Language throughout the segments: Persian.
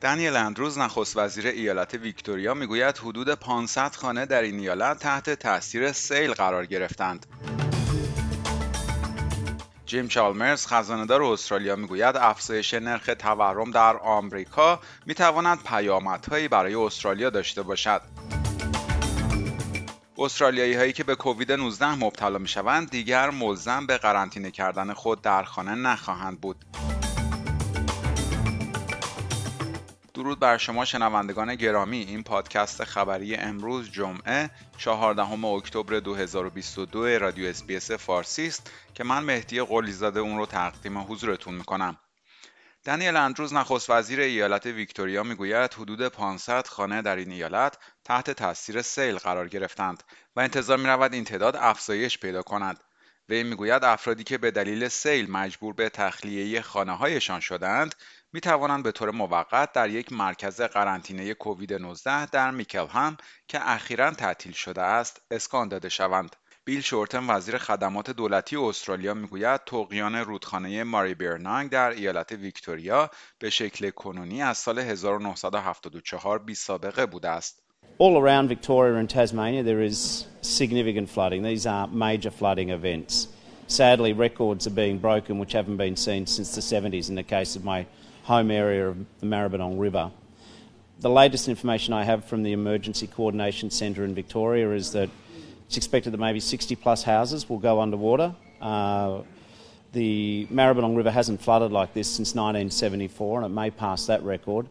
دنیل اندروز نخست وزیر ایالت ویکتوریا می‌گوید حدود 500 خانه در این ایالت تحت تاثیر سیل قرار گرفتند. جیم چالمرز خزاندار استرالیا می‌گوید افزایش نرخ تورم در آمریکا می‌تواند پیامدهایی برای استرالیا داشته باشد. استرالیایی هایی که به کووید 19 مبتلا می شوند دیگر ملزم به قرنطینه کردن خود در خانه نخواهند بود. درود بر شما شنوندگان گرامی این پادکست خبری امروز جمعه 14 اکتبر 2022 رادیو SBS فارسی است که من مهدی قلیزاده اون رو تقدیم حضورتون می‌کنم دنیل اندروز نخست وزیر ایالت ویکتوریا می‌گوید حدود 500 خانه در این ایالت تحت تاثیر سیل قرار گرفتند و انتظار می رود این تعداد افزایش پیدا کند. وی می‌گوید افرادی که به دلیل سیل مجبور به تخلیه خانه هایشان شدند می توانند به طور موقت در یک مرکز قرنطینه کووید 19 در میکلهام که اخیرا تعطیل شده است اسکان داده شوند. بیل شورتن وزیر خدمات دولتی استرالیا می‌گوید توقیان رودخانه ماری برنانگ در ایالت ویکتوریا به شکل کنونی از سال 1974 بی سابقه بوده است. All around Victoria and Tasmania there is significant flooding. These are major flooding events. Sadly, records are being broken which haven't been seen since the 70s in the case of my home area of the Maribyrnong River. The latest information I have from the Emergency Coordination Centre in Victoria is that it's expected that maybe 60 plus houses will go underwater. Uh, the Maribyrnong River hasn't flooded like this since 1974 and it may pass that record.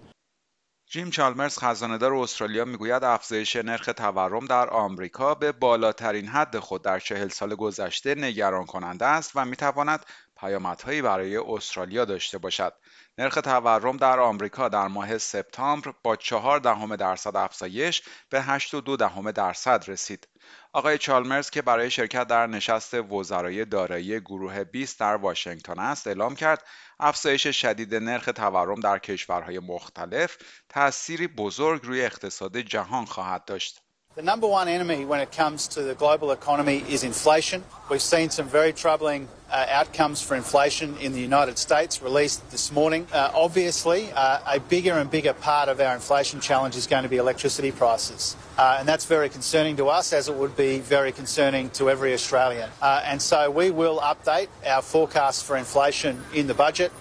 جیم چالمرز خزاندار استرالیا میگوید افزایش نرخ تورم در آمریکا به بالاترین حد خود در چهل سال گذشته نگران کننده است و میتواند پیامدهایی برای استرالیا داشته باشد. نرخ تورم در آمریکا در ماه سپتامبر با چهار دهم درصد افزایش به 8.2 دهم درصد رسید. آقای چالمرز که برای شرکت در نشست وزرای دارایی گروه 20 در واشنگتن است اعلام کرد افزایش شدید نرخ تورم در کشورهای مختلف تأثیری بزرگ روی اقتصاد جهان خواهد داشت. The number one enemy when it comes to the global economy is inflation. We've seen some very troubling uh, outcomes for inflation in the United States released this morning. Uh, obviously, uh, a bigger and bigger part of our inflation challenge is going to be electricity prices. Uh, and that's very concerning to us, as it would be very concerning to every Australian. Uh, and so we will update our forecast for inflation in the budget.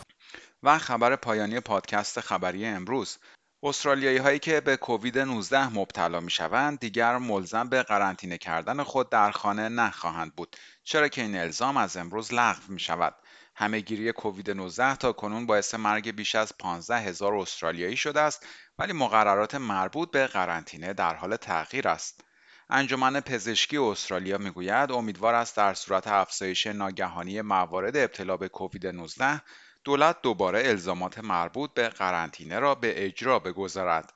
و خبر پایانی پادکست خبری امروز استرالیایی هایی که به کووید 19 مبتلا می شوند دیگر ملزم به قرنطینه کردن خود در خانه نخواهند بود چرا که این الزام از امروز لغو می شود گیری کووید 19 تا کنون باعث مرگ بیش از 15 هزار استرالیایی شده است ولی مقررات مربوط به قرنطینه در حال تغییر است. انجمن پزشکی استرالیا می‌گوید امیدوار است در صورت افزایش ناگهانی موارد ابتلا به کووید 19 دولت دوباره الزامات مربوط به قرنطینه را به اجرا بگذارد.